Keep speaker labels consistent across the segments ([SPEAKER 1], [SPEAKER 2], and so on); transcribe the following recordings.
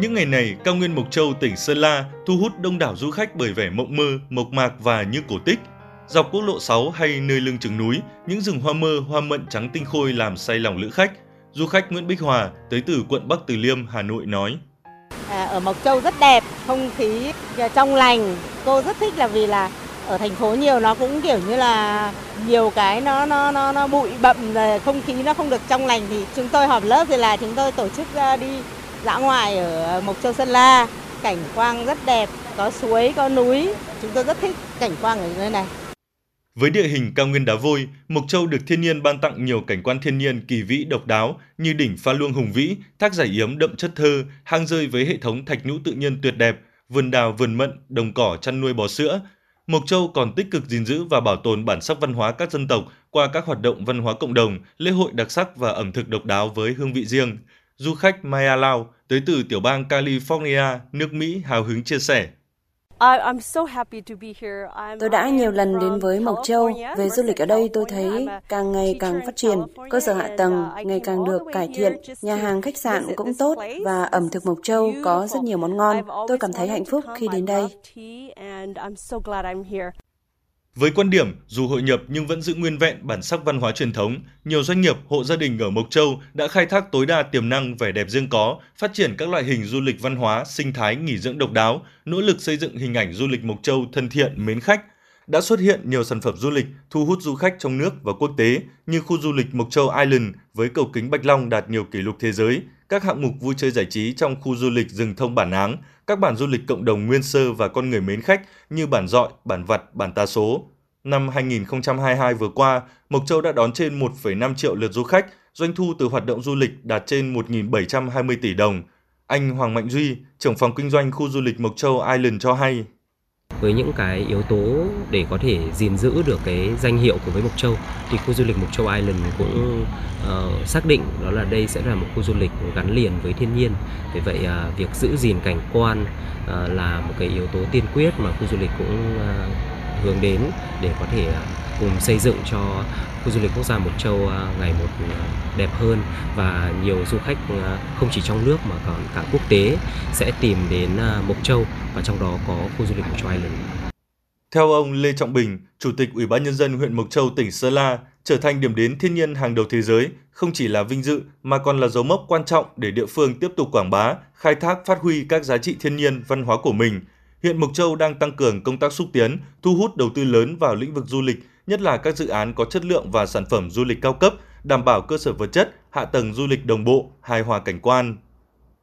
[SPEAKER 1] Những ngày này, cao nguyên Mộc Châu, tỉnh Sơn La thu hút đông đảo du khách bởi vẻ mộng mơ, mộc mạc và như cổ tích. Dọc quốc lộ 6 hay nơi lưng chừng núi, những rừng hoa mơ, hoa mận trắng tinh khôi làm say lòng lữ khách. Du khách Nguyễn Bích Hòa tới từ quận Bắc Từ Liêm, Hà Nội nói.
[SPEAKER 2] À, ở Mộc Châu rất đẹp, không khí trong lành. Cô rất thích là vì là ở thành phố nhiều nó cũng kiểu như là nhiều cái nó nó nó nó bụi bậm rồi không khí nó không được trong lành thì chúng tôi họp lớp thì là chúng tôi tổ chức à, đi dã ngoại ở Mộc Châu Sơn La cảnh quang rất đẹp có suối có núi. Chúng tôi rất thích cảnh quang ở nơi này.
[SPEAKER 1] Với địa hình cao nguyên đá vôi, Mộc Châu được thiên nhiên ban tặng nhiều cảnh quan thiên nhiên kỳ vĩ độc đáo như đỉnh Pha Luông hùng vĩ, thác giải yếm đậm chất thơ, hang rơi với hệ thống thạch nhũ tự nhiên tuyệt đẹp, vườn đào vườn mận, đồng cỏ chăn nuôi bò sữa, Mộc Châu còn tích cực gìn giữ và bảo tồn bản sắc văn hóa các dân tộc qua các hoạt động văn hóa cộng đồng, lễ hội đặc sắc và ẩm thực độc đáo với hương vị riêng. Du khách Maya Lau tới từ tiểu bang California, nước Mỹ hào hứng chia sẻ.
[SPEAKER 3] Tôi đã nhiều lần đến với Mộc Châu. Về du lịch ở đây tôi thấy càng ngày càng phát triển, cơ sở hạ tầng ngày càng được cải thiện, nhà hàng khách sạn cũng tốt và ẩm thực Mộc Châu có rất nhiều món ngon. Tôi cảm thấy hạnh phúc khi đến đây.
[SPEAKER 1] Với quan điểm dù hội nhập nhưng vẫn giữ nguyên vẹn bản sắc văn hóa truyền thống, nhiều doanh nghiệp, hộ gia đình ở Mộc Châu đã khai thác tối đa tiềm năng vẻ đẹp riêng có, phát triển các loại hình du lịch văn hóa, sinh thái, nghỉ dưỡng độc đáo, nỗ lực xây dựng hình ảnh du lịch Mộc Châu thân thiện, mến khách. Đã xuất hiện nhiều sản phẩm du lịch thu hút du khách trong nước và quốc tế như khu du lịch Mộc Châu Island với cầu kính Bạch Long đạt nhiều kỷ lục thế giới, các hạng mục vui chơi giải trí trong khu du lịch rừng thông bản áng, các bản du lịch cộng đồng nguyên sơ và con người mến khách như bản dọi, bản vặt, bản ta số. Năm 2022 vừa qua, Mộc Châu đã đón trên 1,5 triệu lượt du khách, doanh thu từ hoạt động du lịch đạt trên 1.720 tỷ đồng. Anh Hoàng Mạnh Duy, trưởng phòng kinh doanh khu du lịch Mộc Châu Island cho hay
[SPEAKER 4] với những cái yếu tố để có thể gìn giữ được cái danh hiệu của với Mộc Châu. Thì khu du lịch Mộc Châu Island cũng uh, xác định đó là đây sẽ là một khu du lịch gắn liền với thiên nhiên. Vì vậy uh, việc giữ gìn cảnh quan uh, là một cái yếu tố tiên quyết mà khu du lịch cũng uh, hướng đến để có thể à, cùng xây dựng cho khu du lịch quốc gia Mộc Châu à, ngày một à, đẹp hơn và nhiều du khách à, không chỉ trong nước mà còn cả quốc tế sẽ tìm đến Mộc Châu và trong đó có khu du lịch Mộc Châu Island.
[SPEAKER 1] Theo ông Lê Trọng Bình, Chủ tịch Ủy ban Nhân dân huyện Mộc Châu, tỉnh Sơn La, trở thành điểm đến thiên nhiên hàng đầu thế giới không chỉ là vinh dự mà còn là dấu mốc quan trọng để địa phương tiếp tục quảng bá, khai thác phát huy các giá trị thiên nhiên, văn hóa của mình. Hiện Mộc Châu đang tăng cường công tác xúc tiến, thu hút đầu tư lớn vào lĩnh vực du lịch, nhất là các dự án có chất lượng và sản phẩm du lịch cao cấp, đảm bảo cơ sở vật chất, hạ tầng du lịch đồng bộ, hài hòa cảnh quan,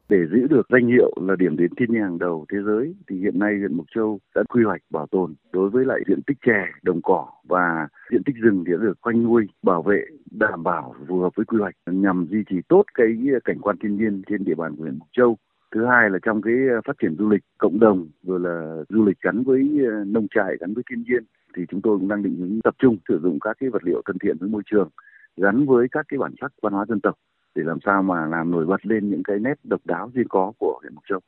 [SPEAKER 5] để giữ được danh hiệu là điểm đến thiên nhiên hàng đầu thế giới thì hiện nay huyện Mộc Châu đã quy hoạch bảo tồn đối với lại diện tích chè, đồng cỏ và diện tích rừng thì đã được khoanh nuôi, bảo vệ đảm bảo phù hợp với quy hoạch nhằm duy trì tốt cái cảnh quan thiên nhiên trên địa bàn của huyện Mộc Châu. Thứ hai là trong cái ờ, phát triển du lịch cộng đồng rồi là du lịch gắn với ờ, nông trại, gắn với thiên nhiên, thì chúng tôi cũng đang định hướng tập trung sử dụng các cái vật liệu thân thiện với môi trường, gắn với các cái bản sắc văn hóa dân tộc, để làm sao mà làm nổi bật lên những cái nét độc đáo riêng có của huyện Mộc Châu.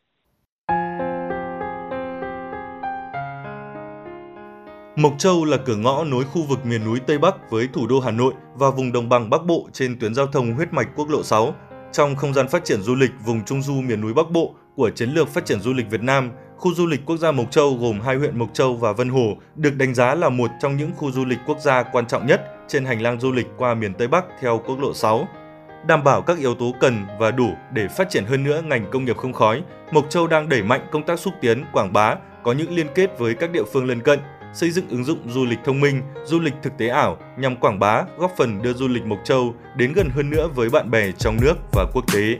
[SPEAKER 1] Mộc Châu là cửa ngõ nối khu vực miền núi Tây Bắc với thủ đô Hà Nội và vùng đồng bằng Bắc Bộ trên tuyến giao thông huyết mạch quốc lộ 6. Trong không gian phát triển du lịch vùng Trung du miền núi Bắc Bộ của Chiến lược Phát triển Du lịch Việt Nam, khu du lịch quốc gia Mộc Châu gồm hai huyện Mộc Châu và Vân Hồ được đánh giá là một trong những khu du lịch quốc gia quan trọng nhất trên hành lang du lịch qua miền Tây Bắc theo quốc lộ 6 đảm bảo các yếu tố cần và đủ để phát triển hơn nữa ngành công nghiệp không khói, Mộc Châu đang đẩy mạnh công tác xúc tiến, quảng bá, có những liên kết với các địa phương lân cận, xây dựng ứng dụng du lịch thông minh, du lịch thực tế ảo nhằm quảng bá, góp phần đưa du lịch Mộc Châu đến gần hơn nữa với bạn bè trong nước và quốc tế.